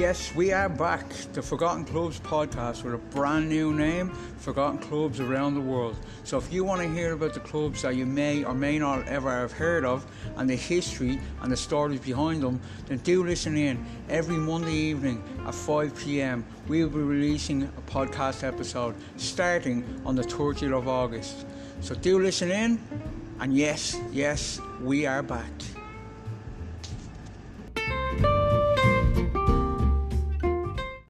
Yes, we are back, the Forgotten Clubs podcast with a brand new name, Forgotten Clubs Around the World. So if you want to hear about the clubs that you may or may not ever have heard of and the history and the stories behind them, then do listen in. Every Monday evening at 5 pm, we will be releasing a podcast episode starting on the 30th of August. So do listen in, and yes, yes, we are back.